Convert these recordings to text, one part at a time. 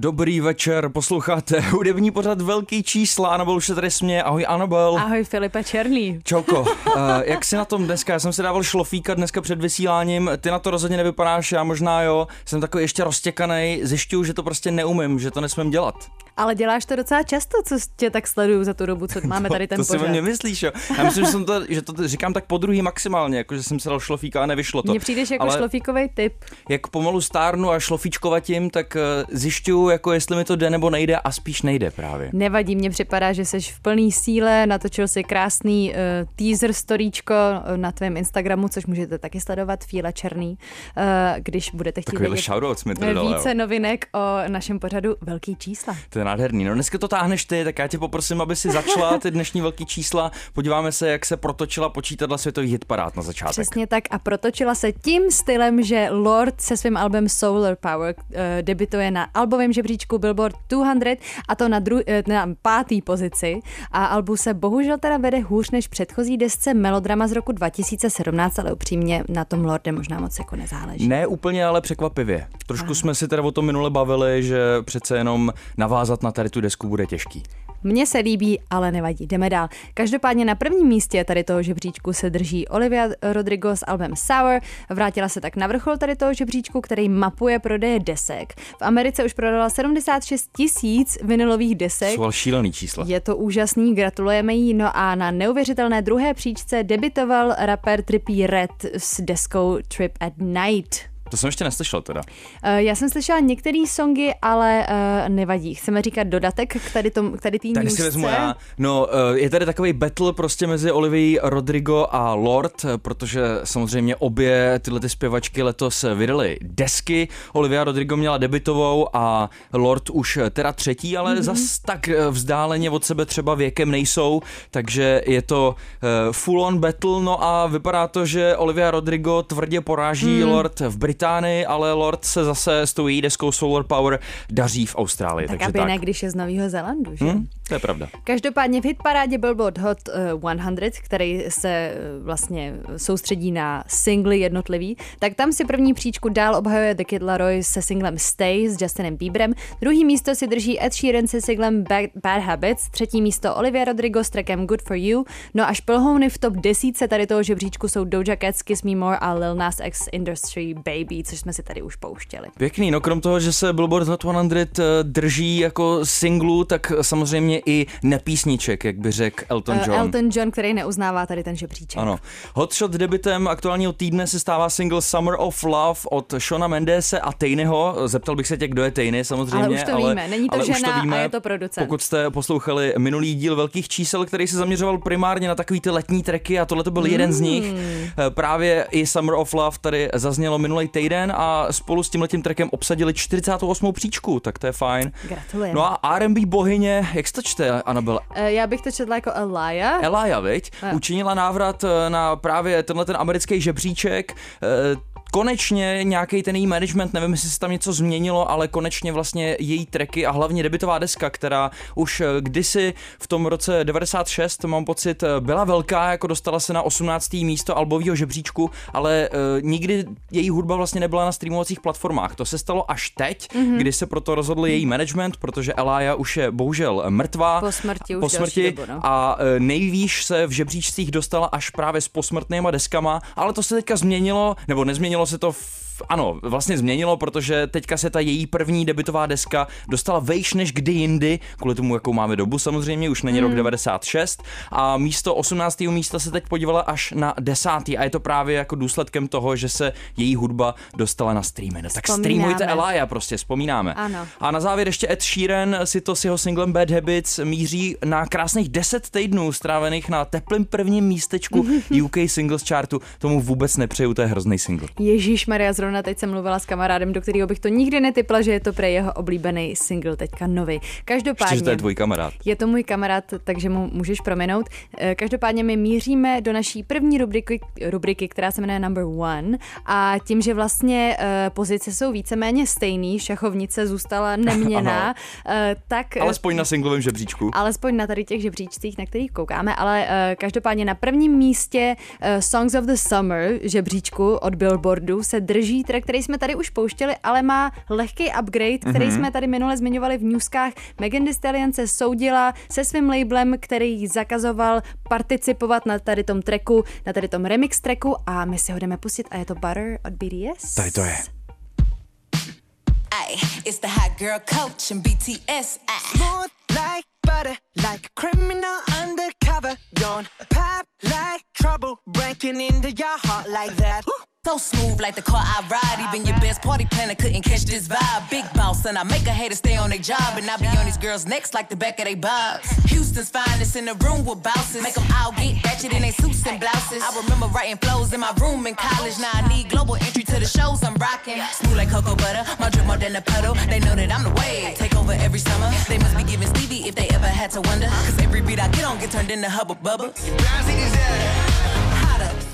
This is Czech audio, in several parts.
Dobrý večer, posloucháte hudební pořad Velký čísla, Anabel už se tady směje, ahoj Anabel. Ahoj Filipe Černý. Čauko, uh, jak jsi na tom dneska? Já jsem si dával šlofíka dneska před vysíláním, ty na to rozhodně nevypadáš, já možná jo, jsem takový ještě roztěkaný, zjišťuju, že to prostě neumím, že to nesmím dělat. Ale děláš to docela často, co tě tak sleduju za tu dobu, co máme tady ten to, pořad. To si mě myslíš, jo. Já myslím, že, jsem to, že to říkám tak po druhý maximálně, jako že jsem se dal šlofíka a nevyšlo to. Mně přijdeš jako Ale šlofíkový typ. Jak pomalu stárnu a šlofíčkovatím, tak uh, zjišťuju, jako jestli mi to jde nebo nejde a spíš nejde právě. Nevadí, mně připadá, že jsi v plný síle, natočil si krásný uh, teaser storíčko na tvém Instagramu, což můžete taky sledovat, Fíla Černý, uh, když budete chtít Takovýhle vědět shoutouts mi tady více novinek o našem pořadu Velký čísla. To je nádherný. No dneska to táhneš ty, tak já tě poprosím, aby si začala ty dnešní velký čísla. Podíváme se, jak se protočila počítadla světových hitparád na začátek. Přesně tak a protočila se tím stylem, že Lord se svým albem Solar Power uh, debituje na albovém žebříčku Billboard 200 a to na, dru- eh, na pátý pozici a albu se bohužel teda vede hůř než předchozí desce Melodrama z roku 2017, ale upřímně na tom Lorde možná moc jako nezáleží. Ne úplně, ale překvapivě. Trošku Aha. jsme si teda o tom minule bavili, že přece jenom navázat na tady tu desku bude těžký. Mně se líbí, ale nevadí. Jdeme dál. Každopádně na prvním místě tady toho žebříčku se drží Olivia Rodrigo s albem Sour. Vrátila se tak na vrchol tady toho žebříčku, který mapuje prodeje desek. V Americe už prodala 76 tisíc vinilových desek. Jsou šílený čísla. Je to úžasný, gratulujeme jí. No a na neuvěřitelné druhé příčce debitoval rapper Trippie Red s deskou Trip at Night. To jsem ještě neslyšel teda. Uh, já jsem slyšela některé songy, ale uh, nevadí. Chceme říkat dodatek k tady, tom, k tady tý Tak si vezmu já. No, uh, je tady takový battle prostě mezi Olivií Rodrigo a Lord, protože samozřejmě obě tyhle ty zpěvačky letos vydaly desky. Olivia Rodrigo měla debitovou a Lord už teda třetí, ale mm-hmm. zas tak vzdáleně od sebe třeba věkem nejsou, takže je to uh, full on battle, no a vypadá to, že Olivia Rodrigo tvrdě poráží mm. Lord v Británii Británii, ale Lord se zase s tou její deskou Solar Power daří v Austrálii. Tak takže aby tak. ne, když je z Nového Zélandu, že? Hmm, to je pravda. Každopádně v hitparádě Billboard Hot uh, 100, který se uh, vlastně soustředí na singly jednotlivý, tak tam si první příčku dál obhajuje The Kid Laroi se singlem Stay s Justinem Bieberem, druhý místo si drží Ed Sheeran se singlem Bad, Bad Habits, třetí místo Olivia Rodrigo s trackem Good For You, no až plhouny v top desítce tady toho žebříčku jsou Doja Cat, Kiss Me More a Lil Nas X Industry Baby Baby, což jsme si tady už pouštěli. Pěkný, no krom toho, že se Billboard Hot 100 drží jako singlu, tak samozřejmě i nepísniček, jak by řekl Elton John. Uh, Elton John, který neuznává tady ten žebříček. Ano. Hotshot debitem aktuálního týdne se stává single Summer of Love od Shona Mendese a Tejnyho. Zeptal bych se tě, kdo je Tejny samozřejmě. Ale už to ale, víme, není to ale žena to víme, a je to producent. Pokud jste poslouchali minulý díl velkých čísel, který se zaměřoval primárně na takový ty letní treky a tohle to byl mm. jeden z nich. Eh, právě i Summer of Love tady zaznělo minulý týden a spolu s tímhletím trackem obsadili 48. příčku, tak to je fajn. Gratulujem. No a R&B bohyně, jak se to čte, Anabel? Uh, já bych to četla jako Elia. Elia, viď? No. Učinila návrat eh, na právě tenhle ten americký žebříček. Eh, konečně nějaký ten její management, nevím, jestli se tam něco změnilo, ale konečně vlastně její treky a hlavně debitová deska, která už kdysi v tom roce 96, mám pocit, byla velká, jako dostala se na 18. místo albového žebříčku, ale uh, nikdy její hudba vlastně nebyla na streamovacích platformách. To se stalo až teď, mm-hmm. kdy se proto rozhodl její management, protože Elia už je bohužel mrtvá. Po smrti už po smrti dobu, no. a uh, nejvýš se v žebříčcích dostala až právě s posmrtnýma deskama, ale to se teďka změnilo, nebo nezměnilo se to v ano, vlastně změnilo, protože teďka se ta její první debitová deska dostala vejš než kdy jindy, kvůli tomu, jakou máme dobu samozřejmě, už není hmm. rok 96 a místo 18. místa se teď podívala až na 10. a je to právě jako důsledkem toho, že se její hudba dostala na streamy. No, tak Vzpomínáme. streamujte Elia, prostě vzpomínáme. Ano. A na závěr ještě Ed Sheeran si to s jeho singlem Bad Habits míří na krásných 10 týdnů strávených na teplém prvním místečku UK Singles Chartu. Tomu vůbec nepřeju, to je hrozný single. Ježíš Maria, zrovna zrovna teď jsem mluvila s kamarádem, do kterého bych to nikdy netypla, že je to pro jeho oblíbený single teďka nový. Každopádně. Ještě, to je tvůj kamarád. Je to můj kamarád, takže mu můžeš promenout. Eh, každopádně my míříme do naší první rubriky, rubriky která se jmenuje Number One a tím, že vlastně uh, pozice jsou víceméně stejný, šachovnice zůstala neměná, uh, tak... Alespoň na singlovém žebříčku. Alespoň na tady těch žebříčcích, na kterých koukáme, ale každopádně na prvním místě Songs of the Summer žebříčku od Billboardu se drží track, který jsme tady už pouštěli, ale má lehký upgrade, který mm-hmm. jsme tady minule zmiňovali v newskách. Megan Thee Stallion se soudila se svým labelem, který zakazoval participovat na tady tom tracku, na tady tom remix tracku a my si ho jdeme pustit a je to Butter od BTS. Tady to je. Ay, it's the hot girl coach and BTS. Ay. Smooth like butter, like a criminal undercover. Don't pop like trouble, breaking into your heart like that. So smooth like the car I ride. Even your best party planner couldn't catch this vibe. Big boss, and I make a hater stay on their job. And I be on these girls' necks like the back of their bobs. Houston's finest in the room with bouncers. Make them all get ratchet in their suits and blouses. I remember writing flows in my room in college. Now I need global entry to the shows I'm rocking. Smooth like cocoa butter, my drip more than a puddle. They know that I'm the wave. Take over every summer. They must be giving Stevie if they ever had to wonder. Cause every beat I get on get turned into hubba bubba.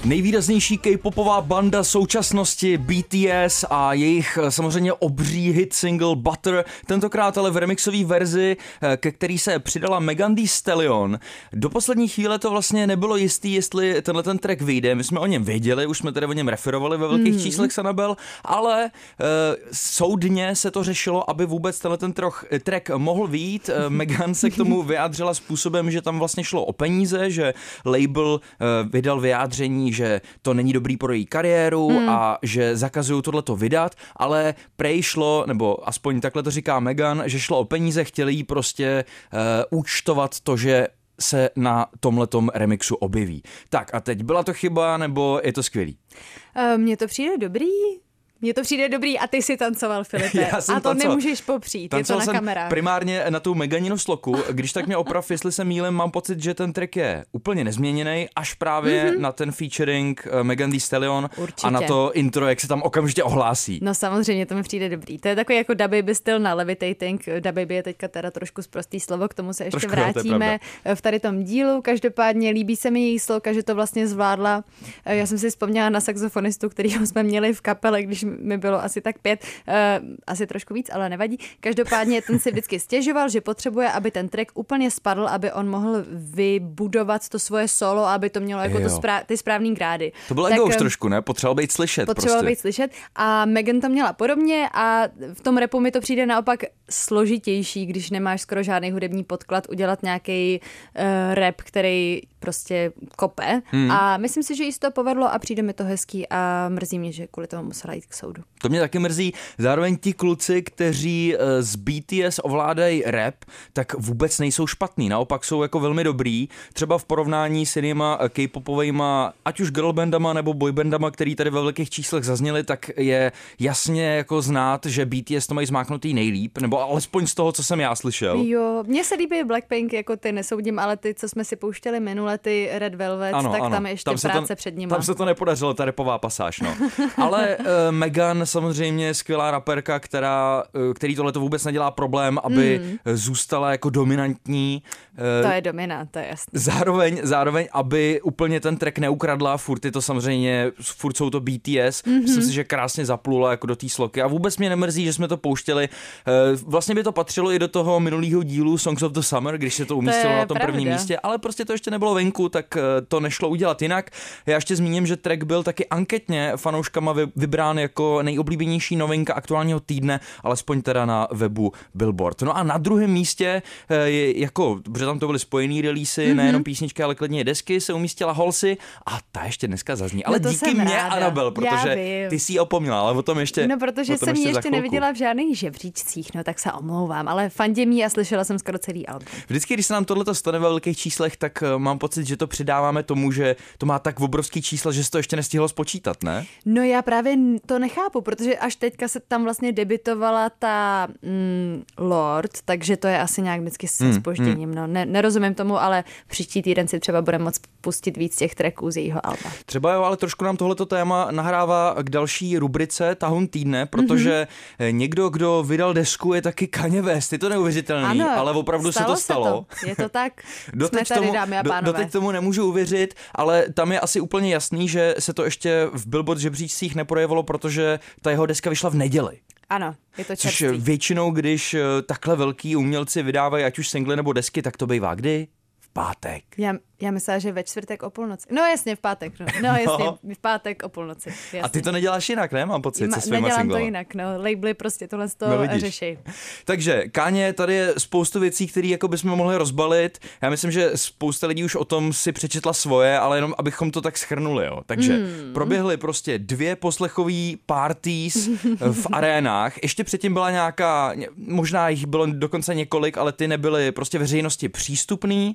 Nejvýraznější k-popová banda současnosti BTS a jejich eh, samozřejmě obří hit single Butter, tentokrát ale v remixové verzi, eh, ke který se přidala Megan Thee Stallion. Do poslední chvíle to vlastně nebylo jistý, jestli tenhle ten track vyjde. My jsme o něm věděli, už jsme tady o něm referovali ve velkých mm. číslech Sanabel, ale uh, soudně se to řešilo, aby vůbec tenhle ten troch, track mohl výjít. Uh, Megan se k tomu vyjádřila způsobem, že tam vlastně šlo o peníze, že label uh, vydal vyjádření, že to není dobrý pro její kariéru hmm. a že zakazují tohleto vydat, ale prej šlo, nebo aspoň takhle to říká Megan, že šlo o peníze, chtěli jí prostě uh, účtovat to, že se na tomhletom remixu objeví. Tak a teď byla to chyba, nebo je to skvělý? Uh, Mně to přijde dobrý. Mně to přijde dobrý a ty si tancoval, Filipe. Já jsem a to tancoval. nemůžeš popřít, tancoval je to na kamerách. primárně na tu Meganinu sloku. Když tak mě oprav, jestli se mílem, mám pocit, že ten track je úplně nezměněný, až právě mm-hmm. na ten featuring uh, Megan Thee Stallion Určitě. a na to intro, jak se tam okamžitě ohlásí. No samozřejmě, to mi přijde dobrý. To je takový jako Da Baby styl na Levitating. Da Baby je teďka teda trošku zprostý slovo, k tomu se ještě Trošku, vrátíme v tady tom dílu. Každopádně líbí se mi její sloka, že to vlastně zvládla. Eh, já jsem si vzpomněla na saxofonistu, kterýho jsme měli v kapele, když mi bylo asi tak pět, uh, asi trošku víc, ale nevadí. Každopádně ten si vždycky stěžoval, že potřebuje, aby ten track úplně spadl, aby on mohl vybudovat to svoje solo, aby to mělo jako to správ, ty správný grády. To bylo tak, ego už trošku, ne? Potřeboval být slyšet. Potřeboval prostě. být slyšet a Megan to měla podobně a v tom repu mi to přijde naopak složitější, když nemáš skoro žádný hudební podklad, udělat nějaký uh, rap, který prostě kope. Hmm. A myslím si, že jí to povedlo a přijde mi to hezký a mrzí mě, že kvůli tomu musela jít k soudu. To mě taky mrzí. Zároveň ti kluci, kteří eh, z BTS ovládají rap, tak vůbec nejsou špatný. Naopak jsou jako velmi dobrý. Třeba v porovnání s jinýma eh, k-popovejma, ať už girlbandama nebo boybandama, který tady ve velkých číslech zazněli, tak je jasně jako znát, že BTS to mají zmáknutý nejlíp, nebo alespoň z toho, co jsem já slyšel. Jo, mně se líbí Blackpink, jako ty nesoudím, ale ty, co jsme si pouštěli minule, ty Red Velvet, ano, tak ano. tam je ještě tam práce to, před nimi. Tam se to nepodařilo, ta repová pasáž, no. ale uh, Megan samozřejmě skvělá raperka, která, uh, který tohle to vůbec nedělá problém, aby mm. zůstala jako dominantní. Uh, to je dominant, to je jasný. Zároveň, zároveň, aby úplně ten track neukradla, furt je to samozřejmě, furt jsou to BTS, mm-hmm. myslím si, že krásně zaplula jako do té sloky a vůbec mě nemrzí, že jsme to pouštěli. Uh, vlastně by to patřilo i do toho minulého dílu Songs of the Summer, když se to umístilo to na tom pravda. prvním místě, ale prostě to ještě nebylo venku, tak to nešlo udělat jinak. Já ještě zmíním, že track byl taky anketně fanouškama vybrán jako nejoblíbenější novinka aktuálního týdne, alespoň teda na webu Billboard. No a na druhém místě, eh, je, jako, protože tam to byly spojený releasy, mm-hmm. nejenom písničky, ale klidně desky, se umístila Holsy a ta ještě dneska zazní. Ale no díky mě. Anabel, protože ty si ji opomněla, ale o tom ještě. No, protože jsem ji ještě, ještě neviděla v žádných žebříčcích, no tak se omlouvám, ale fandě mi a slyšela jsem skoro celý album. Vždycky, když se nám tohle stane ve velkých číslech, tak eh, mám pocit, že to přidáváme tomu, že to má tak obrovský čísla, že se to ještě nestihlo spočítat, ne? No já právě to nechápu, protože až teďka se tam vlastně debitovala ta mm, Lord, takže to je asi nějak vždycky s Hmm, spožděním. No, ne, nerozumím tomu, ale příští týden si třeba budeme moc pustit víc těch tracků z jejího alba. Třeba jo, ale trošku nám tohleto téma nahrává k další rubrice Tahun týdne, protože mm-hmm. někdo, kdo vydal desku, je taky Kanye West. Je to neuvěřitelný, Ano, ale opravdu se to stalo. Se to. Je to tak. Jsme tady, tomu, dámy a do, pánové. doteď tomu nemůžu uvěřit, ale tam je asi úplně jasný, že se to ještě v Billboard žebříčcích neprojevilo, protože ta jeho deska vyšla v neděli. Ano, je to Což čerstvý. většinou, když eh, takhle velký umělci vydávají ať už singly nebo desky, tak to bývá kdy? V pátek. Já, já myslela, že ve čtvrtek o půlnoci. No jasně, v pátek. No, no jasně, v pátek o půlnoci. Jasně. A ty to neděláš jinak, ne? Mám pocit Ma- se svýma Nedělám singlama. to jinak, no. Labely prostě tohle z toho No no, řeší. Takže, Káně, tady je spoustu věcí, které jako bychom mohli rozbalit. Já myslím, že spousta lidí už o tom si přečetla svoje, ale jenom abychom to tak schrnuli. Jo. Takže Hmm. proběhly prostě dvě poslechové parties v arénách. Ještě předtím byla nějaká, ně- možná jich bylo dokonce několik, ale ty nebyly prostě veřejnosti přístupný.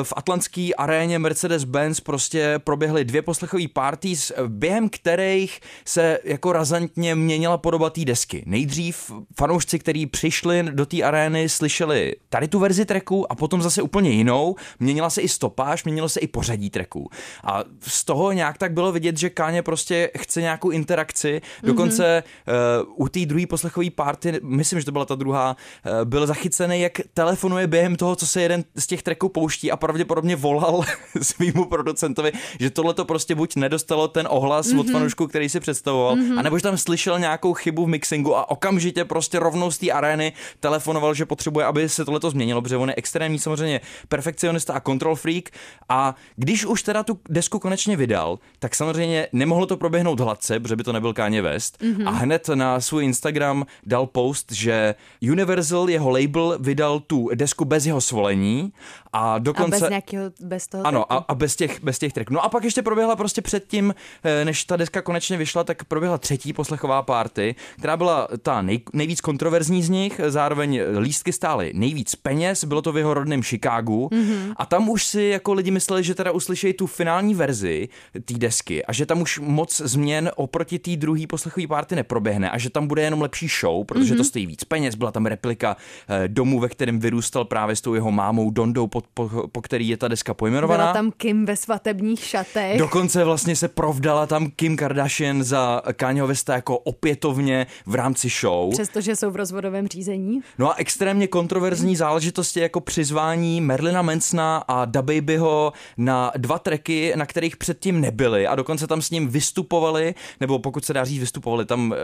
Eh, V atlantské aréně Mercedes-Benz prostě proběhly dvě poslechové parties, během kterých se jako razantně měnila podoba té desky. Nejdřív fanoušci, kteří přišli do té arény, slyšeli tady tu verzi tracku a potom zase úplně jinou. Měnila se i stopáž, měnilo se i pořadí tracků. A z toho nějak tak bylo vidět, že Káně prostě chce nějakou interakci. Dokonce mm-hmm. uh, u té druhé poslechové party, myslím, že to byla ta druhá, uh, byl zachycený, jak telefonuje během toho, co se jeden z těch tracků pouští a pravděpodobně volal svýmu producentovi, že tohle to prostě buď nedostalo ten ohlas mm-hmm. od fanoušku, který si představoval, mm-hmm. anebo že tam slyšel nějakou chybu v mixingu a okamžitě prostě rovnou z té arény telefonoval, že potřebuje, aby se tohle to změnilo, protože on je extrémní samozřejmě perfekcionista a control freak a když už teda tu desku konečně vydal, tak samozřejmě nemohlo to proběhnout hladce, protože by to nebyl Kanye West mm-hmm. a hned na svůj Instagram dal post, že Universal, jeho label, vydal tu desku bez jeho svolení a A dokonce... bez nějakého, bez toho Ano, a, tracku. a bez těch, bez těch tracků. No a pak ještě proběhla prostě předtím, eh, než ta deska konečně vyšla, tak proběhla třetí poslechová party, která byla ta nej, nejvíc kontroverzní z nich, zároveň lístky stály nejvíc peněz, bylo to v jeho rodném Chicagu mm-hmm. a tam už si jako lidi mysleli, že teda uslyšejí tu finální verzi té desky a že tam už moc změn oproti té druhé poslechové party neproběhne a že tam bude jenom lepší show, protože mm-hmm. to stojí víc peněz, byla tam replika eh, domu, ve kterém vyrůstal právě s tou jeho mámou Dondou, po, po, po který je ta deska pojmenovaná. Byla tam Kim ve svatebních šatech. Dokonce vlastně se provdala tam Kim Kardashian za Kanyeho Westa jako opětovně v rámci show. Přestože jsou v rozvodovém řízení. No a extrémně kontroverzní záležitosti jako přizvání Merlina Mansona a DaBabyho na dva tracky, na kterých předtím nebyli a dokonce tam s ním vystupovali, nebo pokud se dá říct vystupovali, tam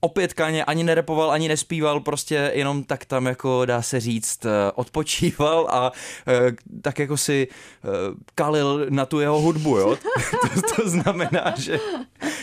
opět Kanye ani nerepoval, ani nespíval, prostě jenom tak tam jako dá se říct eh, odpočíval a eh, tak jako si eh, kalil na tu jeho hudbu, jo. to, to znamená, že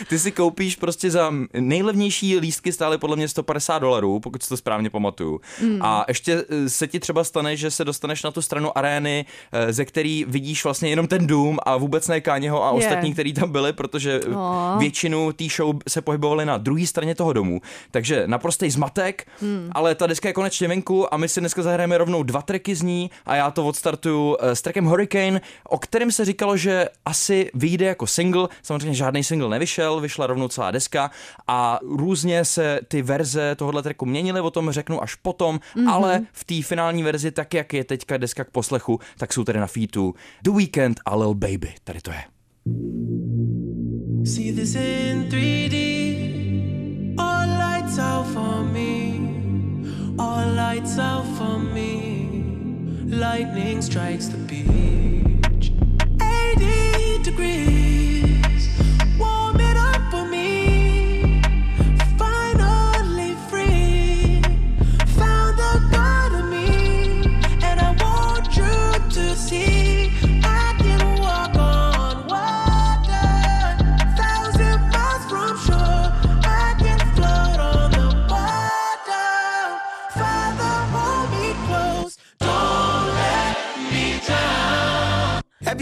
ty si koupíš prostě za nejlevnější lístky stály podle mě 150 dolarů, pokud si to správně pamatuju. Mm. A ještě se ti třeba stane, že se dostaneš na tu stranu arény, ze který vidíš vlastně jenom ten dům a vůbec ne Káněho a ostatní, který tam byli, protože Oh. většinu té show se pohybovali na druhé straně toho domu. Takže naprostý zmatek, mm. ale ta deska je konečně venku a my si dneska zahrajeme rovnou dva tracky z ní a já to odstartuju eh, s trackem Hurricane, o kterém se říkalo, že asi vyjde jako single. Samozřejmě žádný single nevyšel, vyšla rovnou celá deska a různě se ty verze tohohle tracku měnily, o tom řeknu až potom, mm-hmm. ale v té finální verzi, tak jak je teďka deska k poslechu, tak jsou tady na featu The Weeknd a Lil Baby. Tady to je. See this in 3D. Out for me. All lights out for me. Lightning strikes the beach. 80 degrees.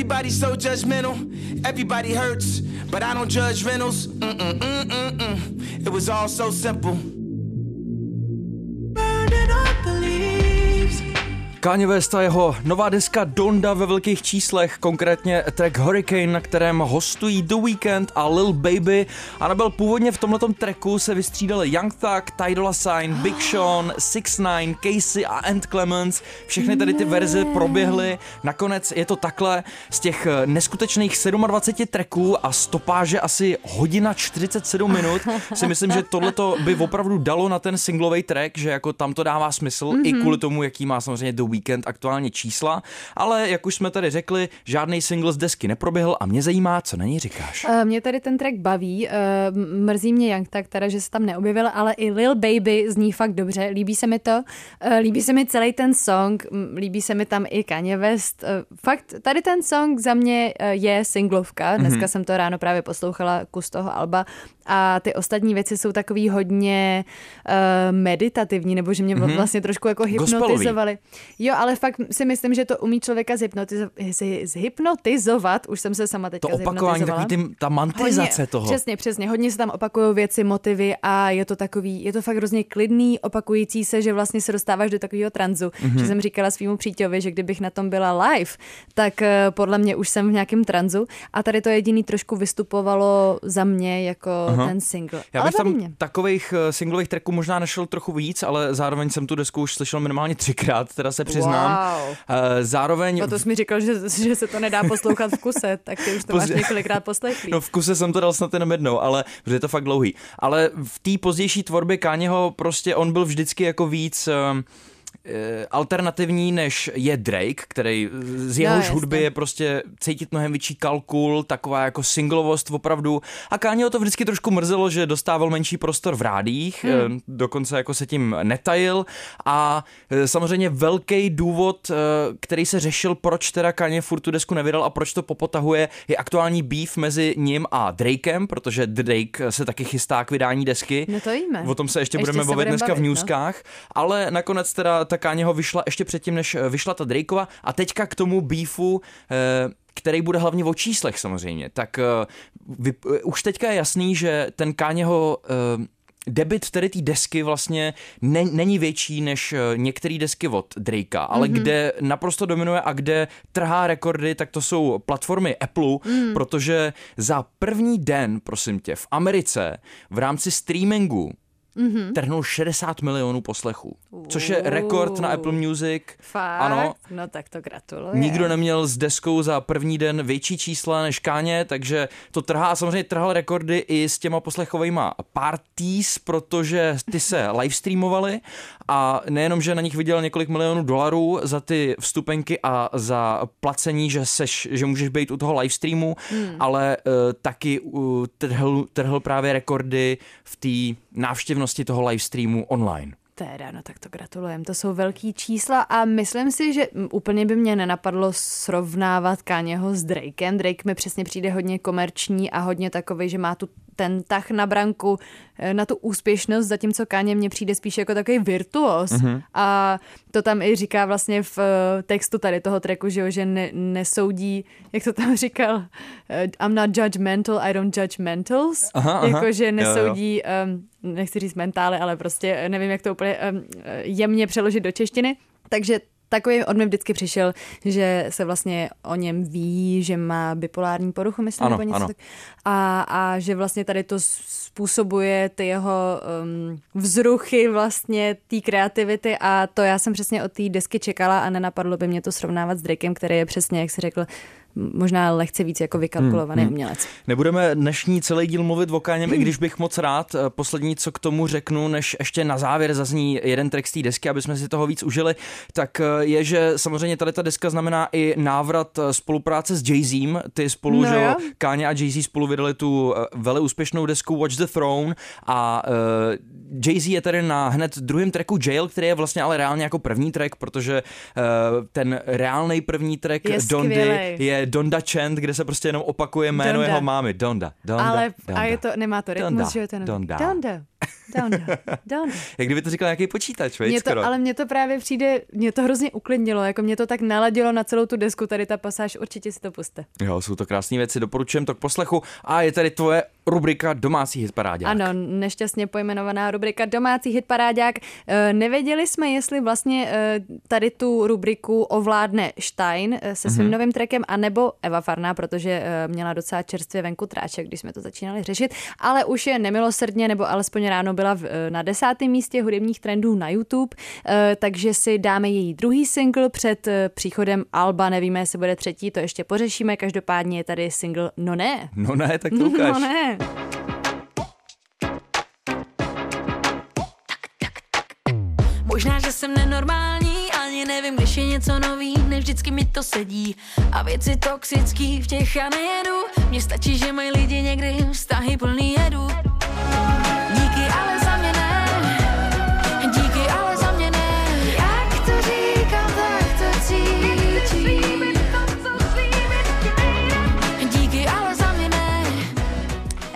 Everybody's so judgmental. Everybody hurts, but I don't judge rentals. Mm-mm-mm-mm-mm. It was all so simple. Kanye West a jeho nová deska Donda ve velkých číslech, konkrétně track Hurricane, na kterém hostují The Weeknd a Lil Baby. A nebyl původně v tomto tracku se vystřídali Young Thug, Ty Dolla Sign, Big Sean, 6 9 Casey a Ant Clemens. Všechny tady ty verze proběhly. Nakonec je to takhle z těch eh, neskutečných 27 tracků a stopáže asi hodina 47 minut. Si myslím, že tohleto by opravdu dalo na ten singlový track, že jako tam to dává smysl mm-hmm. i kvůli tomu, jaký má samozřejmě The Weekend aktuálně čísla, ale jak už jsme tady řekli, žádný single z desky neproběhl a mě zajímá, co na něj říkáš. Uh, mě tady ten track baví, uh, mrzí mě Young tak teda, že se tam neobjevil, ale i Lil Baby zní fakt dobře, líbí se mi to, uh, líbí se mi celý ten song, líbí se mi tam i Kanye West, fakt tady ten song za mě je singlovka, dneska mm-hmm. jsem to ráno právě poslouchala kus toho alba a ty ostatní věci jsou takový hodně uh, meditativní, nebo že mě mm-hmm. vlastně trošku jako hypnotizovaly. Jo, ale fakt si myslím, že to umí člověka zhypnotizo- zhypnotizovat. Už jsem se sama teďka To opakování, takový ty, ta mantrizace hodně, toho. Přesně, přesně. Hodně se tam opakují věci, motivy a je to takový, je to fakt hrozně klidný, opakující se, že vlastně se dostáváš do takového tranzu. Mm-hmm. Že jsem říkala svýmu přítělovi, že kdybych na tom byla live, tak uh, podle mě už jsem v nějakém tranzu a tady to jediný trošku vystupovalo za mě jako Aha. ten single. Já bych tam mě. takových uh, singlových tracků možná našel trochu víc, ale zároveň jsem tu desku už slyšel minimálně třikrát, teda se přiznám. Wow. Uh, zároveň... A to jsi mi říkal, že, že se to nedá poslouchat v kuse, tak ty už to Pozdě... máš několikrát poslechlý. No v kuse jsem to dal snad jenom jednou, ale je to fakt dlouhý. Ale v té pozdější tvorbě Káněho prostě on byl vždycky jako víc... Uh, Eh, alternativní, než je Drake, který z jehož no, hudby je prostě cítit mnohem větší kalkul, taková jako singlovost opravdu. A Káně to vždycky trošku mrzelo, že dostával menší prostor v rádích, hmm. dokonce jako se tím netajil. A eh, samozřejmě velký důvod, který se řešil, proč teda Káně furt tu desku nevydal a proč to popotahuje, je aktuální beef mezi ním a Drakem, protože Drake se taky chystá k vydání desky. No to jíme. O tom se ještě, ještě budeme bavit dneska bavit, v no. newskách, no? ale nakonec teda ta Káněho vyšla ještě předtím, než eh, vyšla ta Drakeova a teďka k tomu beefu eh, který bude hlavně o číslech samozřejmě, tak uh, vy, už teďka je jasný, že ten Káněho uh, debit tedy té desky vlastně ne, není větší než některé desky od Drakea, ale mm-hmm. kde naprosto dominuje a kde trhá rekordy, tak to jsou platformy Apple, mm. protože za první den, prosím tě, v Americe v rámci streamingu mm-hmm. trhnul 60 milionů poslechů, což je rekord na Apple Music. Fakt? Ano. No tak to gratuluji. Nikdo neměl s deskou za první den větší čísla než Káně, takže to trhá. A samozřejmě trhal rekordy i s těma poslechovými parties, protože ty se livestreamovaly a nejenom, že na nich viděl několik milionů dolarů za ty vstupenky a za placení, že, seš, že můžeš být u toho livestreamu, hmm. ale uh, taky uh, trhl, trhl právě rekordy v té návštěvnosti toho livestreamu online. Teda, no tak to gratulujem. To jsou velký čísla a myslím si, že úplně by mě nenapadlo srovnávat Káněho s Drakem. Drake mi přesně přijde hodně komerční a hodně takový, že má tu ten tah na branku, eh, na tu úspěšnost, zatímco Káně mně přijde spíš jako takový virtuos. Mm-hmm. A to tam i říká vlastně v eh, textu tady toho treku, že, jo, že ne, nesoudí, jak to tam říkal, eh, I'm not judgmental, I don't judge mentals. Aha, jako, aha. že nesoudí, jo, jo. Um, nechci říct mentály, ale prostě nevím, jak to úplně um, jemně přeložit do češtiny. Takže takový on mi vždycky přišel, že se vlastně o něm ví, že má bipolární poruchu, myslím, ano, nebo něco ano. tak. A, a že vlastně tady to způsobuje ty jeho um, vzruchy vlastně té kreativity a to já jsem přesně od té desky čekala a nenapadlo by mě to srovnávat s Drakem, který je přesně, jak si řekl, možná lehce víc jako vykalkulovaný hmm, hmm. umělec. Nebudeme dnešní celý díl mluvit o Káněm, hmm. i když bych moc rád. Eh, poslední, co k tomu řeknu, než ještě na závěr zazní jeden track z té desky, aby jsme si toho víc užili, tak eh, je, že samozřejmě tady ta deska znamená i návrat eh, spolupráce s Jay-Z. Ty spolu, no, že Káně a Jay-Z spolu vydali tu vele úspěšnou desku Watch the Throne a uh, Jay-Z je tady na hned druhém tracku Jail, který je vlastně ale reálně jako první track, protože uh, ten reálný první track je Dondy je Donda Chant, kde se prostě jenom opakuje jméno Donda. jeho mámy. Donda, Donda, Ale Donda. a je to, nemá to rytmus, Donda, že je to jenom Donda. Donda. Donda, Donda. Jak kdyby to říkal nějaký počítač, mě to, Ale mně to právě přijde, mě to hrozně uklidnilo, jako mě to tak naladilo na celou tu desku, tady ta pasáž, určitě si to puste. Jo, jsou to krásné věci, doporučujem to k poslechu. A je tady tvoje rubrika Domácí hitparádák. Ano, nešťastně pojmenovaná rubrika Domácí hitparáďák. E, nevěděli jsme, jestli vlastně e, tady tu rubriku ovládne Stein e, se svým mm-hmm. novým trekem, anebo Eva Farná, protože měla docela čerstvě venku tráček, když jsme to začínali řešit, ale už je nemilosrdně, nebo alespoň ráno byla na desátém místě hudebních trendů na YouTube, takže si dáme její druhý single před příchodem Alba, nevíme, jestli bude třetí, to ještě pořešíme, každopádně je tady single No ne. No ne, tak to ukáž. No ne. Možná, že jsem nenormální, ani nevím, když je něco nový, nevždycky mi to sedí. A věci toxický v těch já nejedu, mně stačí, že mají lidi někdy vztahy plný jedu. Díky,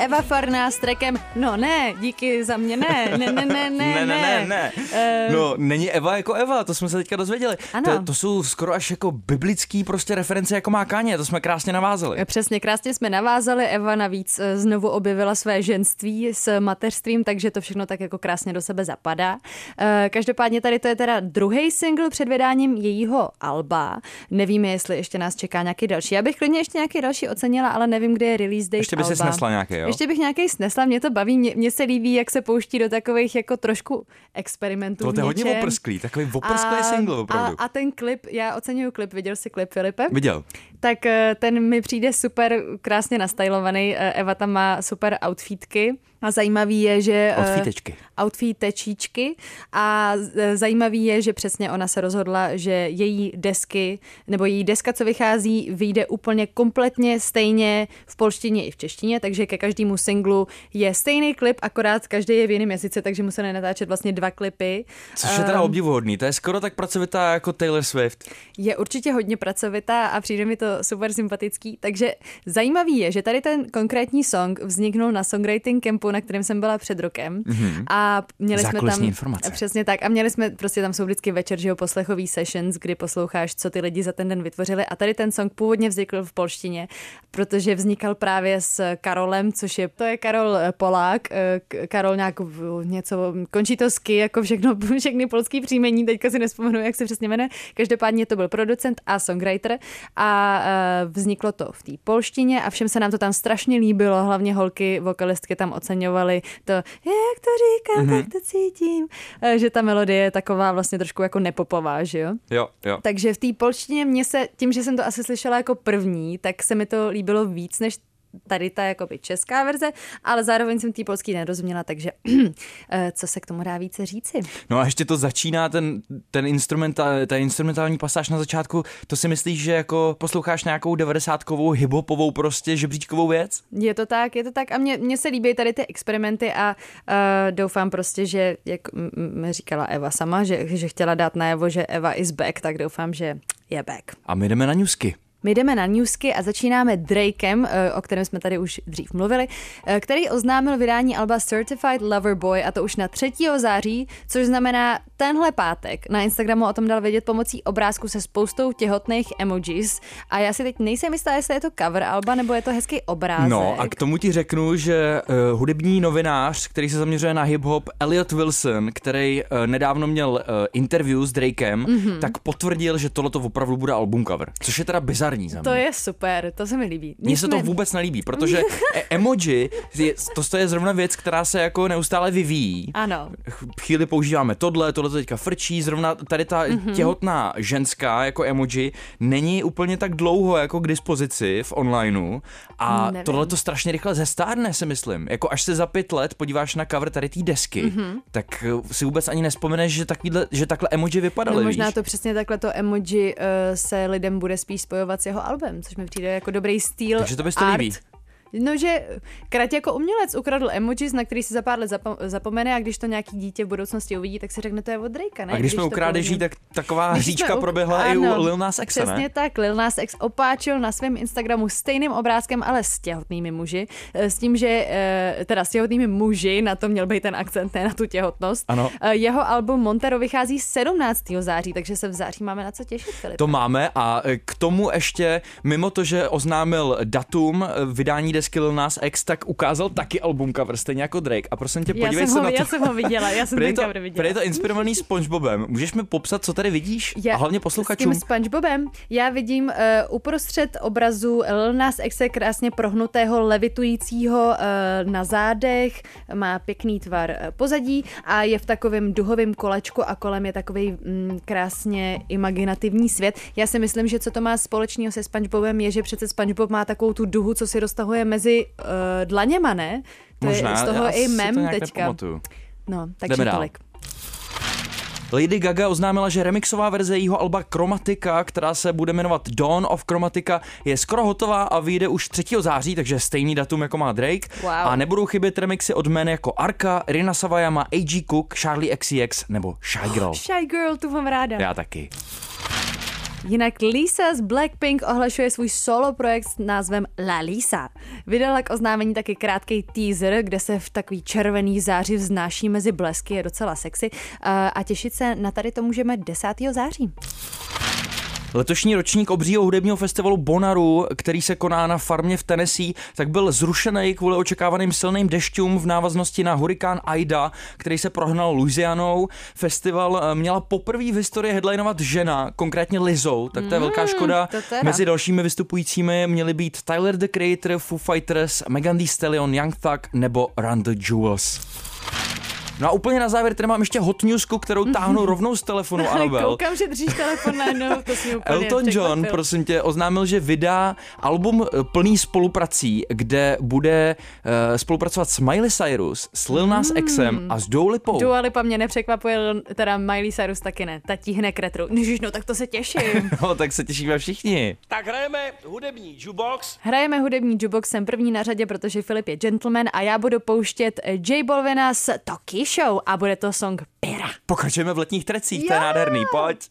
Eva Farná s trekem No ne, díky za mě ne, ne, ne, ne, ne, ne, ne, ne, ne. Eh, No, není Eva jako Eva, to jsme se teďka dozvěděli. Ano. To, to jsou skoro až jako biblický prostě reference, jako má Káně, to jsme krásně navázali. Přesně, krásně jsme navázali. Eva navíc eh, znovu objevila své ženství s mateřstvím, takže to všechno tak jako krásně do sebe zapadá. Eh, Každopádně tady to je teda druhý single před vydáním jejího alba. Nevíme, jestli ještě nás čeká nějaký další. Já bych klidně ještě nějaký další ocenila, ale nevím, kde je release date Ještě by si alba. snesla nějaký, jo? Ještě bych nějaký snesla, mě to baví, mě, mě se líbí, jak se pouští do takových jako trošku experimentů. To je hodně oprsklý, takový oprsklý single opravdu. A, a ten klip, já oceňuju klip, viděl jsi klip Filipe? Viděl. Tak eh, ten mi přijde super krásně nastylovaný. Eh, Eva tam má super outfitky a zajímavý je, že... eh, Outfitečky. Outfitečíčky a zajímavý je, že přesně ona se rozhodla, že její desky, nebo její deska, co vychází, vyjde úplně kompletně stejně v polštině i v češtině, takže ke každému singlu je stejný klip, akorát každý je v jiném jazyce, takže museli natáčet vlastně dva klipy. Což je teda obdivuhodný, to je skoro tak pracovitá jako Taylor Swift. je určitě hodně pracovitá a přijde mi to super sympatický. Takže zajímavý je, že tady ten konkrétní song vzniknul na songwriting campu, na kterém jsem byla před rokem. Mm-hmm. A měli jsme tam informace. přesně tak. A měli jsme prostě tam jsou vždycky večer, že jo, poslechový sessions, kdy posloucháš, co ty lidi za ten den vytvořili. A tady ten song původně vznikl v polštině, protože vznikal právě s Karolem, což je, to je Karol eh, Polák, eh, Karol nějak něco, končí to sky, jako všechno, všechny polský příjmení, teďka si nespomenu, jak se přesně jmenuje. Každopádně to byl producent a songwriter a eh, vzniklo to v té polštině a všem se nám to tam strašně líbilo, hlavně holky, vokalistky tam oceňovaly to, jak to říkám, mm-hmm. tak to cítím, Eh, že ta melodie je taková vlastně trošku jako nepopová, že jo? Jo, jo. Takže v té polštině mě se, tím, že jsem to asi slyšela jako první, tak se mi to líbilo víc než tady ta jakoby česká verze, ale zároveň jsem tý polský nerozuměla, takže eh, co se k tomu dá více říci? No a ještě to začíná, ten, ten instrumenta, ta instrumentální pasáž na začátku, to si myslíš, že jako posloucháš nějakou devadesátkovou, hiphopovou prostě žebříčkovou věc? Je to tak, je to tak a mně, mně se líbí tady ty experimenty a uh, doufám prostě, že jak m- m- říkala Eva sama, že, že chtěla dát najevo, že Eva is back, tak doufám, že je back. A my jdeme na newsky. My jdeme na newsky a začínáme Drakem, eh, o kterém jsme tady už dřív mluvili, eh, který oznámil vydání alba Certified Lover Boy a to už na 3. září, což znamená tenhle pátek. Na Instagramu o tom dal vědět pomocí obrázku se spoustou těhotných emojis a já si teď nejsem jistá, jestli je to cover alba nebo je to hezký obrázek. No a k tomu ti řeknu, že uh, hudební novinář, který se zaměřuje na hip-hop, Elliot Wilson, který uh, nedávno měl uh, interview s Drakem, Mhm. mm-hmm. tak potvrdil, že tohle to opravdu bude album cover. Což je teda bizarní za mě. To je super, to se mi líbí. Mně se to vůbec nelíbí, protože e- emoji, je, to je zrovna věc, která se jako neustále vyvíjí. Ano, Ch- Chvíli používáme tohle, tohle to teďka frčí, zrovna tady ta Mhm. mm-hmm. těhotná ženská jako emoji není úplně tak dlouho jako k dispozici v onlineu a Nevím. tohle to strašně rychle zestárne, si myslím. Jako až se za pět let podíváš na cover tady té desky, Mhm. mm-hmm. tak eh, si vůbec ani nespomeneš, že, takovýhle, že takhle emoji vypadaly, no možná víš? to přesně takhle to emoji uh, se lidem bude spíš spojovat s jeho albem, což mi přijde jako dobrý styl Takže to bys to líbí. No, že Krať jako umělec ukradl emojis, na který si za pár let zapo- zapomene a když to nějaký dítě v budoucnosti uvidí, tak si řekne, to je od Drakea, ne? A když jsme u krádeží, tak taková Když hříčka u- proběhla i ano, u Lil Nas X, Přesně ne? tak, Lil Nas X opáčil na svém Instagramu stejným obrázkem, ale s těhotnými muži, eh, s tím, že eh, teda s těhotnými muži, na to měl být ten akcent, ne na tu těhotnost. Ano. Eh, Jeho album Montero vychází 17. září, takže se v září máme na co těšit, Filip. To máme a k tomu ještě, mimo to, že oznámil datum vydání desky Lil Nas X, tak ukázal taky album cover, stejně jako Drake. A prosím tě, Já podívej jsem, se ho, na to. já jsem ho viděla, já jsem ten to, cover viděla. je to inspirovaný SpongeBobem. Můžeš mi popsat, co tady vidíš? Já- a hlavně S posluchačům. tím SpongeBobem já vidím uh, uprostřed obrazu Lil Nas X krásně prohnutého, levitujícího uh, na zádech, má pěkný tvar uh, pozadí a je v takovém duhovém kolečku a kolem je takový mm, krásně imaginativní svět. Já si myslím, že co to má společného se SpongeBobem je, že přece SpongeBob má takovou tu duhu, co si roztahuje mezi uh, dlaněma, ne? To Možná, je z toho já i mem to teďka. nepamatuju. No, takže Jdeme dál. tolik. Lady Gaga oznámila, že remixová verze jejího alba Chromatica, která se bude jmenovat Dawn of Chromatica, je skoro hotová a vyjde už 3. září, takže stejný datum jako má Drake. Wow. A nebudou chybět remixy od jmen jako Arka, Rina Savajama, A.G. Cook, Charlie XCX nebo Shy Girl. Shy Girl, tu mám ráda. Já taky. Jinak Lisa z Blackpink ohlašuje svůj solo projekt s názvem La Lisa. Vydala k oznámení taky krátký teaser, kde se v takový červený záři vznáší mezi blesky, je docela sexy a a těšit se na tady to můžeme 10. září. Letošní ročník obřího hudebního festivalu Bonaru, který se koná na farmě v Tennessee, tak byl zrušený kvůli očekávaným silným dešťům v návaznosti na hurikán Aida, který se prohnal Louisianou. Festival eh, měla poprvé v historii headlinovat žena, konkrétně Lizou, tak to je velká škoda. to teda. Mezi dalšími vystupujícími měli být Tyler the Creator, Foo Fighters, Megan Thee Stallion, Young Thug nebo Run the Jewels. No a úplně na závěr tady mám ještě hot newsku, kterou táhnu rovnou z telefonu, Anabel. Koukám, že držíš telefon najednou, to si úplně Elton John, prosím tě, oznámil, že vydá album eh, plný spoluprací, kde bude uh, spolupracovat s Miley Cyrus, s Lil Nas Xem a s Dua Lipou. Dua Lipa mě nepřekvapuje, teda Miley Cyrus taky ne. Ta tíhne k retru. Ježiš, no tak to se těším. No, tak se těšíme všichni. Tak hrajeme hudební jukebox. Hrajeme hudební jukebox, jsem první na řadě, protože Filip je gentleman a já budu pouštět J Balvina z Toki Show a bude to song Pera. Pokračujeme v letních trecích, to je nádherný, pojď.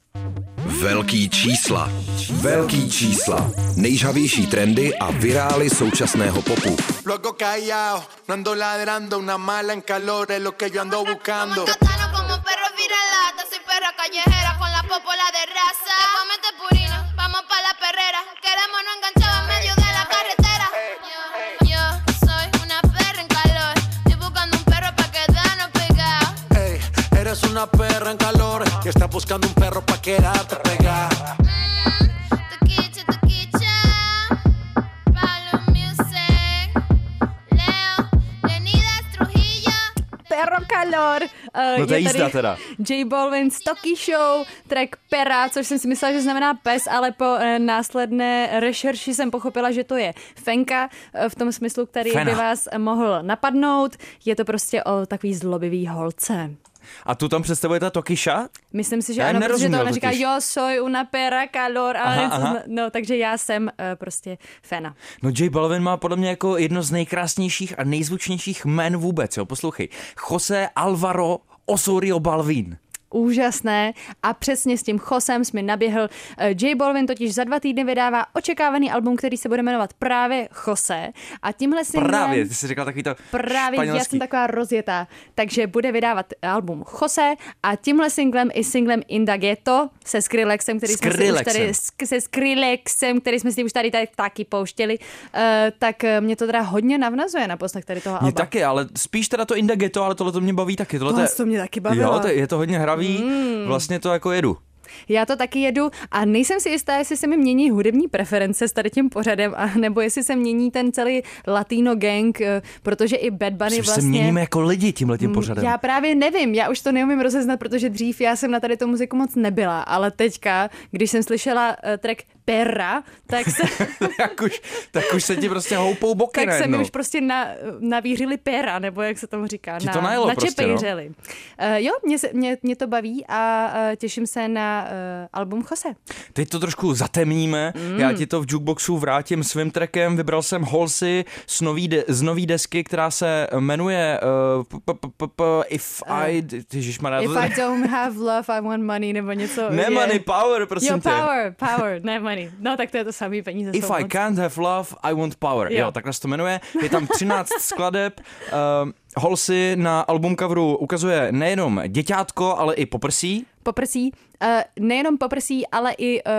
Velký čísla. Velký čísla. Nejžavější trendy a virály současného popu. Luego callado, no ando ladrando, una mala en calor es lo que yo ando buscando. Como perro viralata, soy perra callejera con la popola de raza. Te comete purina, vamos pa' la perrera, quedémonos enganchados en medio una perra en calor y estás buscando un perro pa' Trujillo. Perro calor. Uh, No to je jízda teda. J Balvin z Toki Show, track Pera, což jsem si myslela, že znamená pes, ale po uh, následné rešerši jsem pochopila, že to je fenka, uh, v tom smyslu, který Fena. by vás mohl napadnout. Je to prostě o takový zlobivý holce. A tu tam představuje ta Tokisha? Myslím si, že Já ano, protože to ona říká, jo, soy una pera calor, ale Aha, aha. no, takže já jsem uh, prostě fena. No J Balvin má podle mě jako jedno z nejkrásnějších a nejzvučnějších jmen vůbec, jo, poslouchej. Jose Alvaro Osorio Balvin. Úžasné a přesně s tím Chosem jsme naběhl. Eh, J Balvin totiž za dva týdny vydává očekávaný album, který se bude jmenovat právě Jose a tímhle singlem... Právě, ty jsi říkal takový to Právě, já španělský. jsem taková rozjetá. Takže bude vydávat album Jose a tímhle singlem i singlem Indageto se Skrillexem, který jsme si už Skrillexem. tady, se Skrillexem, který jsme si už tady, tady taky pouštěli, uh, tak eh, mě to teda hodně navnazuje na poslech tady toho Mě alba. taky, ale spíš teda to Inda Ghetto, ale tohle to mě baví taky. Tohle Tohle je- to mě taky bavilo. Jo, to, je to hodně hravý, mm. vlastně to jako jedu. Já to taky jedu a nejsem si jistá, jestli se mi mění hudební preference s tady tím pořadem, a nebo jestli se mění ten celý latino gang, eh, protože i Bad Bunny Což vlastně... se měníme jako lidi tímhle tím pořadem. Já právě nevím, já už to neumím rozeznat, protože dřív já jsem na tady tu muziku moc nebyla, ale teďka, když jsem slyšela uh, track Perra, tak se, tak, už, tak už se ti prostě houpou boky tak se mi už prostě na, navířili pera, nebo jak se tomu říká, Ti na, to najelo prostě, no. Uh, jo, mě, se, mě, mě to baví a uh, těším se na uh, album Jose. Teď to trošku zatemníme, mm. já ti to v jukeboxu vrátím svým trackem, vybral jsem Holsey z nový, de, z nový desky, která se jmenuje uh, If I... Ježišmarja, If I don't have love, I want money, nebo něco. Ne je- money, power, prosím Jo, tě. power, power, ne money. No tak to je to samý peníze. If I moc. can't have love, I want power. Jo, Jo. takhle se to jmenuje. Je tam 13 skladeb. Uh, Holsey na album coveru ukazuje nejenom děťátko, ale i poprsí. poprsí, uh, nejenom poprsí, ale i uh,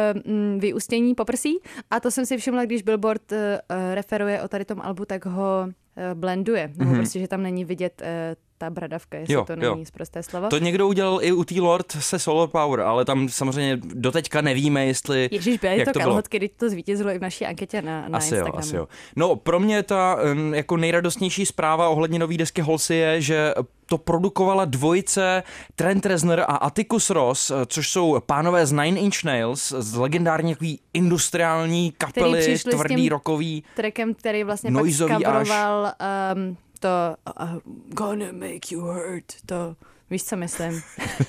vyústění poprsí. A to jsem si všimla, když Billboard uh, referuje o tady tom albu, tak ho uh, blenduje. Mm-hmm. prostě, že tam není vidět uh, ta bradavka, jestli Jo, to jo. není zprosté slovo. To někdo udělal i u té Lord se Solar Power, ale tam samozřejmě doteďka nevíme, jestli... Ježíš, byly jak to, to bylo. kalhotky, když to zvítězilo i v naší anketě na, na Asi jo, Instagramu. asi jo. No, pro mě ta um, jako nejradostnější zpráva ohledně nový desky Holsey je, že to produkovala dvojice Trent Reznor a Atticus Ross, což jsou pánové z Nine Inch Nails, z legendární takový industriální kapely, tvrdý tím- rockový. Trackem, který vlastně Noizový pak um, to uh, Gonna make you hurt, to Víš, co myslím?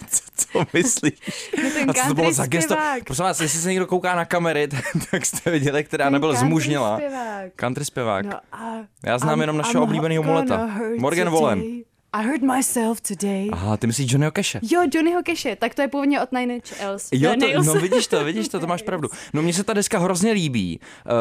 Co myslíš? No ten A co to bylo za gesto? Prosím vás, jestli se někdo kouká na kamery, tak, jste viděli, která Ten nebyl country zmužněla. zpěvák. Country zpěvák. No a Já znám I'm- jenom našeho I'm oblíbeného muleta. Morgan today. I hurt myself today. Aha, ty myslíš Johnnyho Cache? Jo, Johnnyho Cache, tak to je původně od Nine Inch Nails. Jo, Eh, to, no vidíš to, vidíš to, to máš pravdu. No mně se ta deska hrozně líbí.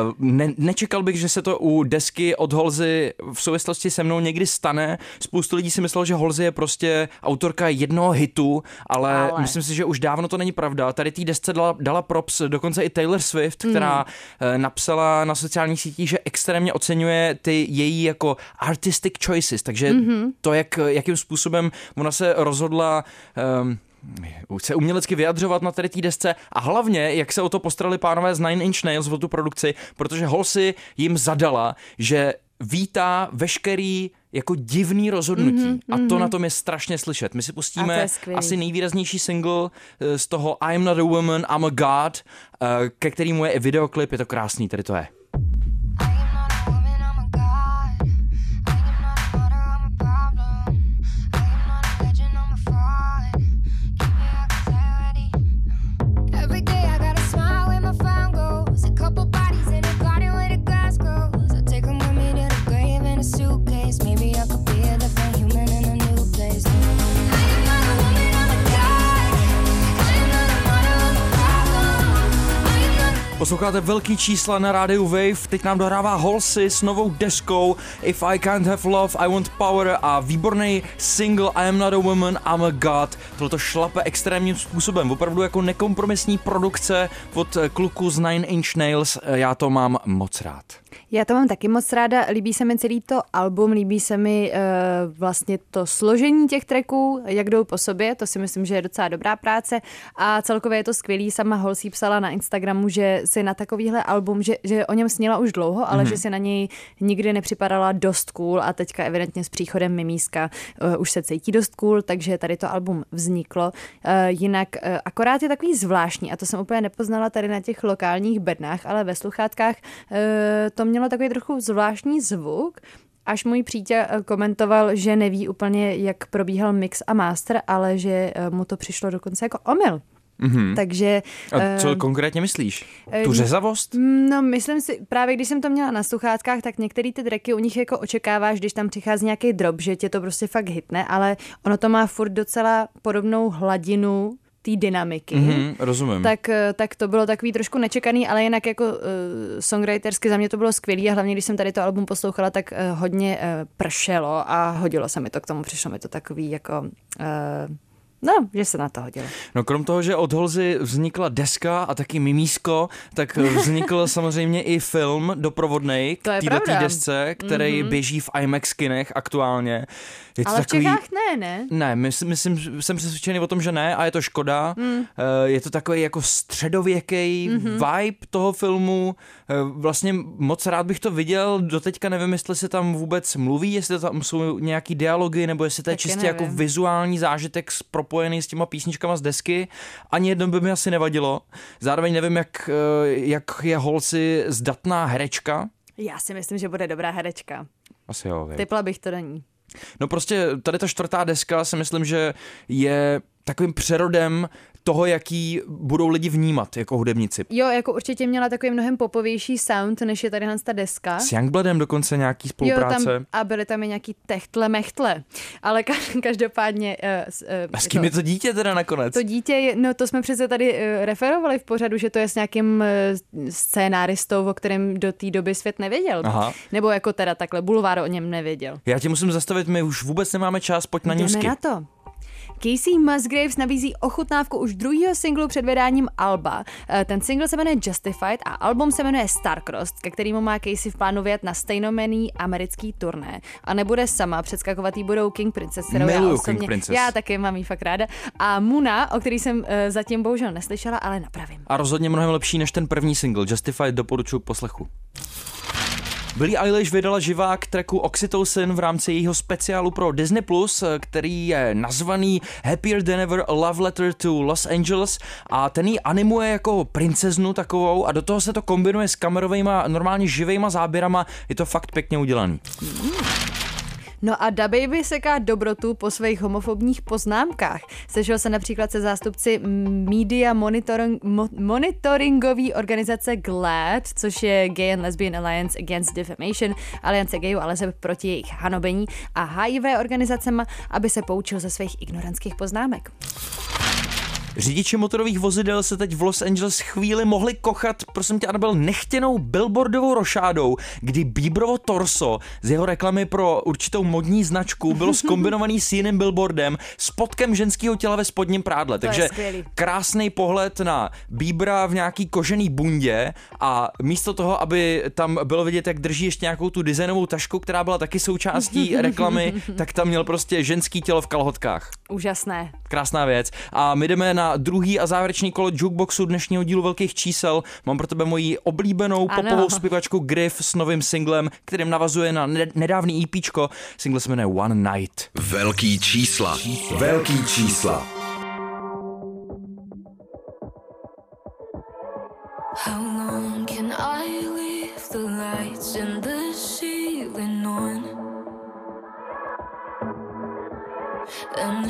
Uh, Ne, nečekal bych, že se to u desky od Holzy v souvislosti se mnou někdy stane. Spoustu lidí si myslelo, že Holzy je prostě autorka jednoho hitu, ale, ale. Myslím si, že už dávno to není pravda. Tady té desce dala, dala props dokonce i Taylor Swift, která eh, napsala na sociálních sítích, že extrémně oceňuje ty její jako artistic choices, takže to, jak, jakým způsobem ona se rozhodla um, se umělecky vyjadřovat na tady té desce a hlavně, jak se o to postarali pánové z Nine Inch Nails o tu produkci, protože Holsey jim zadala, že vítá veškerý jako divný rozhodnutí mm-hmm, a to na tom je strašně slyšet. My si pustíme asi nejvýraznější single eh, z toho I'm not a woman, I'm a god, eh, ke kterému je i videoklip, je to krásný, tady to je. Posloucháte velký čísla na rádiu Wave, teď nám dohrává Holsey s novou deskou If I Can't Have Love, I Want Power a výborný single I Am Not a Woman, I'm a God. Tohle to šlape extrémním způsobem, opravdu jako nekompromisní produkce od kluku z Nine Inch Nails, já to mám moc rád. Já to mám taky moc ráda, líbí se mi celý to album, líbí se mi uh, vlastně to složení těch tracků, jak jdou po sobě, to si myslím, že je docela dobrá práce a celkově je to skvělý. Sama Holsey psala na Instagramu, že si na takovýhle album, že, že o něm sněla už dlouho, ale mm-hmm. že si na něj nikdy nepřipadala dost cool a teďka evidentně s příchodem Mimíska uh, už se cítí dost cool, takže tady to album vzniklo. Uh, jinak uh, akorát je takový zvláštní a to jsem úplně nepoznala tady na těch lokálních bednách, ale ve sluchátkách uh, to mělo takový trochu zvláštní zvuk, až můj přítel eh, komentoval, že neví úplně, jak probíhal mix a master, ale že eh, mu to přišlo dokonce jako omyl. Mm-hmm. Takže... A co eh, konkrétně myslíš? eh, Tu řezavost? No, myslím si, právě když jsem to měla na sluchátkách, tak některé ty tracky u nich jako očekáváš, když tam přichází nějaký drop, že tě to prostě fakt hitne, ale ono to má furt docela podobnou hladinu té dynamiky. Mhm, rozumím. Tak, eh, tak to bylo takový trošku nečekaný, ale jinak jako uh, songwritersky za mě to bylo skvělý a hlavně, když jsem tady to album poslouchala, tak uh, hodně uh, pršelo a hodilo se mi to k tomu, přišlo mi to takový jako... Uh, No, že se na to hodilo. No krom toho, že od Holzy vznikla deska a taky mimísko, tak vznikl samozřejmě i film je k této desce, který mm-hmm. běží v IMAX kinech aktuálně. Je to Ale takový... v Čechách ne, ne? Ne, myslím, myslím, jsem přesvědčený o tom, že ne a je to škoda. Mm. Je to takový jako středověký mm-hmm. vibe toho filmu. Eh, Vlastně moc rád bych to viděl, doteďka nevím, jestli se tam vůbec mluví, jestli tam jsou nějaký dialogy, nebo jestli to je Taky čistě jako nevím. vizuální zážitek s- propojený s těma písničkama z desky. Ani jedno by mi asi nevadilo. Zároveň nevím, jak, eh, jak je Holsi zdatná herečka. Já si myslím, že bude dobrá herečka. Asi jo, vej. Typla bych to do ní. No prostě tady ta čtvrtá deska si myslím, že je takovým přerodem toho, jaký budou lidi vnímat jako hudebníci. Jo, jako určitě měla takový mnohem popovější sound, než je tady ta deska. S Youngbloodem dokonce nějaký Jo, spolupráce. tam, a byly tam i nějaký techtle mechtle. Ale ka- každopádně... Uh, uh, A s kým je to dítě teda nakonec? To dítě, je, no to jsme přece tady uh, referovali v pořadu, že to je s nějakým uh, scénáristou, o kterém do té doby svět nevěděl. Aha. Nebo jako teda takhle, bulvár o něm nevěděl. Já tě musím zastavit, my už vůbec nemáme čas, pojď na Jdeme newsky. na to. Casey Musgraves nabízí ochutnávku už druhého singlu před vydáním Alba. Eh, Ten single se jmenuje Justified a album se jmenuje Starcross, ke kterému má Casey v plánu vyjet na stejnomený americký turné. A nebude sama, předskakovat jí budou King Princess, kterou já osobně, King Princess. já taky mám jí fakt ráda. A Muna, o který jsem eh, zatím bohužel neslyšela, ale napravím. A rozhodně mnohem lepší než ten první single. Justified doporučuji poslechu. Billie Eilish vydala živák tracku Oxytocin v rámci jejího speciálu pro Disney+, Plus, který je nazvaný Happier Than Ever Love Letter to Los Angeles. A ten ji animuje jako princeznu takovou a do toho se to kombinuje s kamerovými normálně živejma záběrama, je to fakt pěkně udělaný. No a DaBaby seká dobrotu po svých homofobních poznámkách. Sešel se například se zástupci Media Monitoring, mo, monitoringové organizace GLAD, což je Gay and Lesbian Alliance Against Defamation, aliance gayů, ale se proti jejich hanobení a HIV organizacema, aby se poučil ze svých ignorantských poznámek. Řidiči motorových vozidel se teď v Los Angeles chvíli mohli kochat, prosím tě, Anabel, nechtěnou billboardovou rošádou, kdy Bíbrovo torso z jeho reklamy pro určitou modní značku bylo skombinovaný s jiným billboardem s podkem ženského těla ve spodním prádle. To Takže krásný pohled na Bíbra v nějaký kožený bundě a místo toho, aby tam bylo vidět, jak drží ještě nějakou tu designovou tašku, která byla taky součástí reklamy, tak tam měl prostě ženský tělo v kalhotkách. Úžasné. Krásná věc. A my jdeme na druhý a závěrečný kolo jukeboxu dnešního dílu velkých čísel. Mám pro tebe moji oblíbenou Ano. popovou zpěvačku Griff s novým singlem, kterým navazuje na ne- nedávný EPčko. Single se jmenuje One Night. Velký čísla. Velký čísla. How long can I leave the lights in the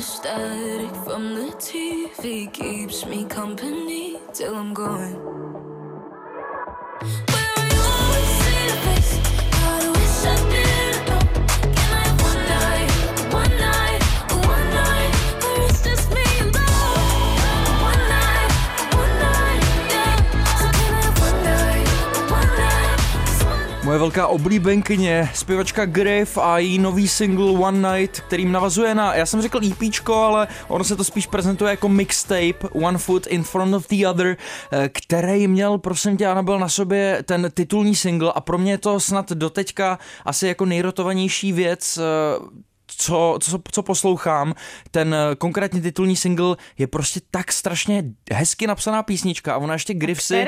static from the TV keeps me company till I'm gone. Moje velká oblíbenkyně, zpěvačka Griff a její nový single One Night, kterým navazuje na, já jsem řekl EPčko, ale ono se to spíš prezentuje jako mixtape One Foot in Front of the Other, eh, který měl, prosím tě, Anabel, na sobě ten titulní single a pro mě je to snad doteďka asi jako nejrotovanější věc eh, co, co, co poslouchám, ten eh, konkrétně titulní single je prostě tak strašně hezky napsaná písnička a ona ještě Griffsy...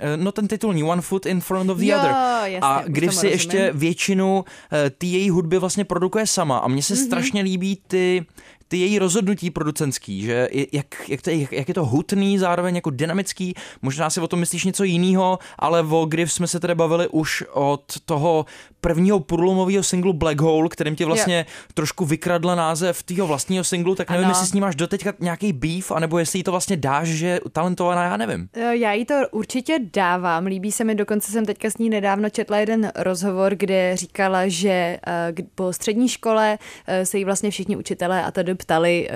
Eh, No ten titulní One Foot in Front of the Jo, Other. jasně, a Griffsy ještě většinu eh, ty její hudby vlastně produkuje sama a mně se Mhm. strašně líbí ty ty její rozhodnutí producentský, že je- jak, jak, to, je- jak je to hutný, zároveň jako dynamický, možná si o tom myslíš něco jiného, ale o Griff jsme se tedy bavili už od toho prvního průlomového singlu Black Hole, kterým ti vlastně trošku vykradla název tvýho vlastního singlu, tak nevím, Ano. jestli s ní máš doteďka nějaký beef, anebo jestli jí to vlastně dáš, že je talentovaná, já nevím. Eh, Já jí to určitě dávám, líbí se mi, dokonce jsem teďka s ní nedávno četla jeden rozhovor, kde říkala, že k- po střední škole eh, se jí vlastně všichni učitelé a tady ptali, eh,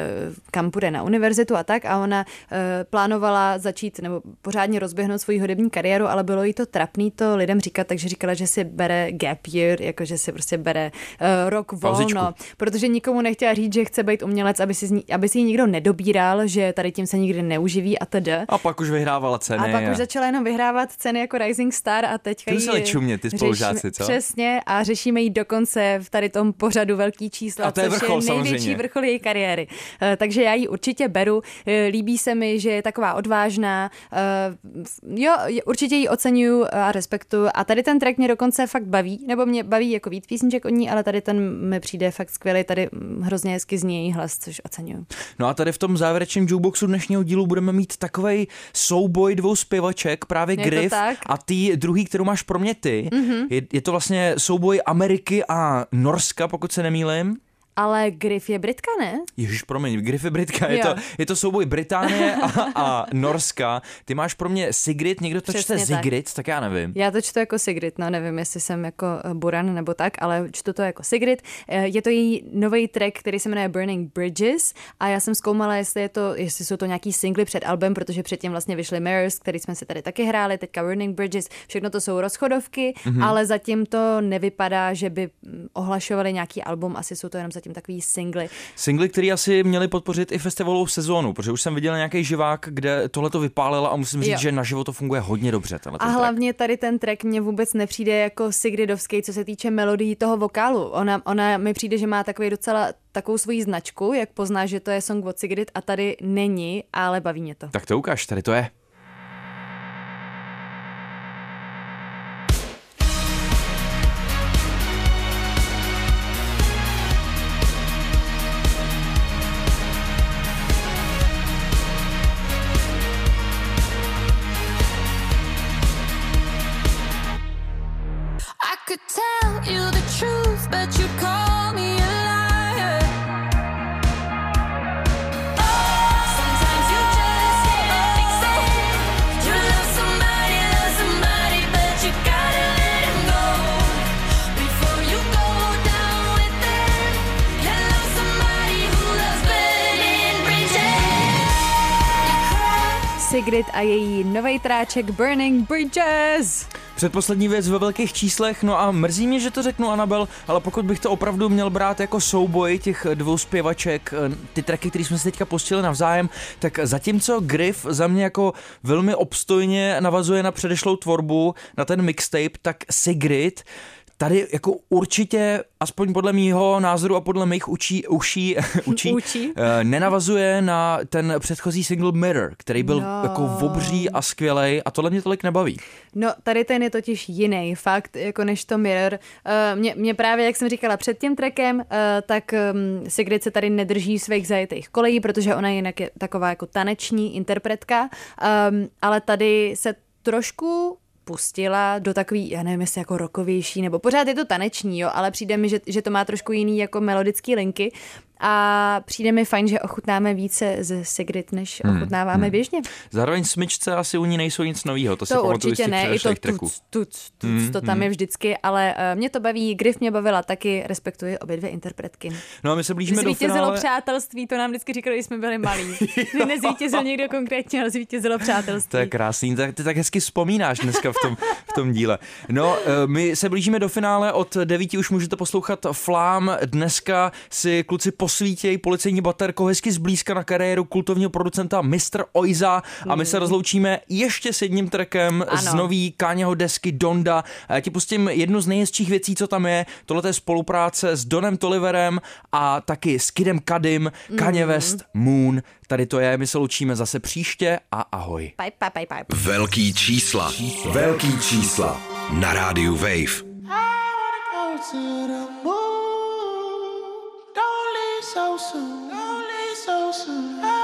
kam půjde na univerzitu a tak a ona eh, plánovala začít nebo pořádně rozběhnout svoji hudební kariéru, ale bylo jí to trapný to lidem říkat, takže říkala, že si bere gap year, jako že si prostě bere uh, rok Pauzičku. volno, protože nikomu nechtěla říct, že chce být umělec, aby si, ní, aby si ji nikdo nedobíral, že tady tím se nikdy neuživí a td. A pak už vyhrávala ceny. A pak už začala jenom vyhrávat ceny jako Rising Star a teďka Ty jí čumět, ty spolužáci, řešíme- co? Přesně a řešíme jí dokonce v tady tom pořadu velký čísla, A to je což vrchol, je největší samozřejmě. vrchol její kariéry. Eh, Takže já ji určitě beru. Eh, Líbí se mi, že je taková odvážná. Eh, Jo, určitě ji oceňuju a respektuju. A tady ten track mě dokonce fakt baví, nebo mě baví jako víc písniček od ní, ale tady ten mi přijde fakt skvělý. Tady mm, hrozně hezky zní její hlas, což oceňuju. No a tady v tom závěrečném jukeboxu dnešního dílu budeme mít takovej souboj dvou zpěvaček, právě Je Griff a ty druhý, kterou máš pro mě ty. Mm-hmm. Je, je to vlastně souboj Ameriky a Norska, pokud se nemýlim. Ale Griff je Britka, ne? Ježíš, promiň, Griff je Britka, je Jo. to, je to souboj Británie a, a Norska. Ty máš pro mě Sigrid, někdo to čte Přesně tak. Sigrid, tak já nevím. Já to čtu jako Sigrid, no nevím, jestli jsem jako eh, Buran nebo tak, ale čtu to jako Sigrid. Eh, Je to její nový track, který se jmenuje Burning Bridges a já jsem zkoumala, jestli, je to, jestli jsou to nějaký singly před albem, protože předtím vlastně vyšly Mirrors, který jsme si tady taky hráli, teďka Burning Bridges, všechno to jsou rozchodovky, Mhm. mm-hmm. ale zatím to nevypadá, že by mm, ohlašovali nějaký album, asi jsou to jenom zatím zatím takový singly. Singly, který asi měli podpořit i festivalovou sezónu, protože už jsem viděl nějaký živák, kde tohle to vypálilo a musím říct, Jo. že naživo to funguje hodně dobře. A track. hlavně tady ten track mně vůbec nepřijde jako Sigridovský, co se týče melodií toho vokálu. Ona, ona mi přijde, že má takový docela takovou svoji značku, jak pozná, že to je song od Sigrid a tady není, ale baví mě to. Tak to ukáž, tady to je. Sigrid a její nový tráček Burning Bridges. Předposlední věc ve velkých číslech, no a mrzí mě, že to řeknu Anabel, ale pokud bych to opravdu měl brát jako souboj těch dvou zpěvaček, eh, ty tracky, které jsme si teďka pustili navzájem, tak zatímco Griff za mě jako velmi obstojně navazuje na předešlou tvorbu, na ten mixtape, tak Sigrid tady jako určitě, aspoň podle mýho názoru a podle mých učí, uší, učí, Učí. eh, nenavazuje na ten předchozí single Mirror, který byl No. jako obří a skvělej a tohle mě tolik nebaví. No, tady ten je totiž jiný fakt, jako než to Mirror. Uh, mě, mě právě, jak jsem říkala před tím trekem, uh, tak um, Sigrid se tady nedrží svých zajetých kolejí, protože ona jinak je taková jako taneční interpretka, um, ale tady se trošku pustila do takový, já nevím, jestli jako rokovější, nebo pořád je to taneční, jo, ale přijde mi, že, že to má trošku jiný jako melodický linky a přijde mi fajn, že ochutnáme více ze Sigrid, než Hmm, ochutnáváme hmm. běžně. Zároveň smyčce asi u ní nejsou nic nového, to, si To pamatuju z určitě ne, i to tuc, tuc, tuc, Mm, to tam mm. je vždycky, ale uh, mě to baví, Griff mě bavila taky, respektuji obě dvě interpretky. No a my se blížíme do finále. přátelství, to nám vždycky říkali, když jsme byli malí. Nezvítězil někdo konkrétně, ale zvítězilo přátelství. To je krásný, tak, ty tak hezky vzpomínáš dneska v tom, v tom díle. No, eh, my se blížíme do finále, od devíti už můžete poslouchat Flám. Dneska si kluci posvítějí policejní baterkou hezky zblízka na kariéru kultovního producenta Mr. Oiza a my se rozloučíme ještě s jedním trackem z nový Káňeho desky Donda. A já ti pustím jednu z nejhezčích věcí, co tam je. Tohle je spolupráce s Donem Toliverem a taky s Kidem Kadim, Kanye Mhm. West, Moon. Tady to je, my se loučíme zase příště a ahoj. Bye, bye, bye, bye. Velký čísla. Velký čísla. Na rádiu Wave. Go to the moon. Don't leave so soon. Don't leave so soon.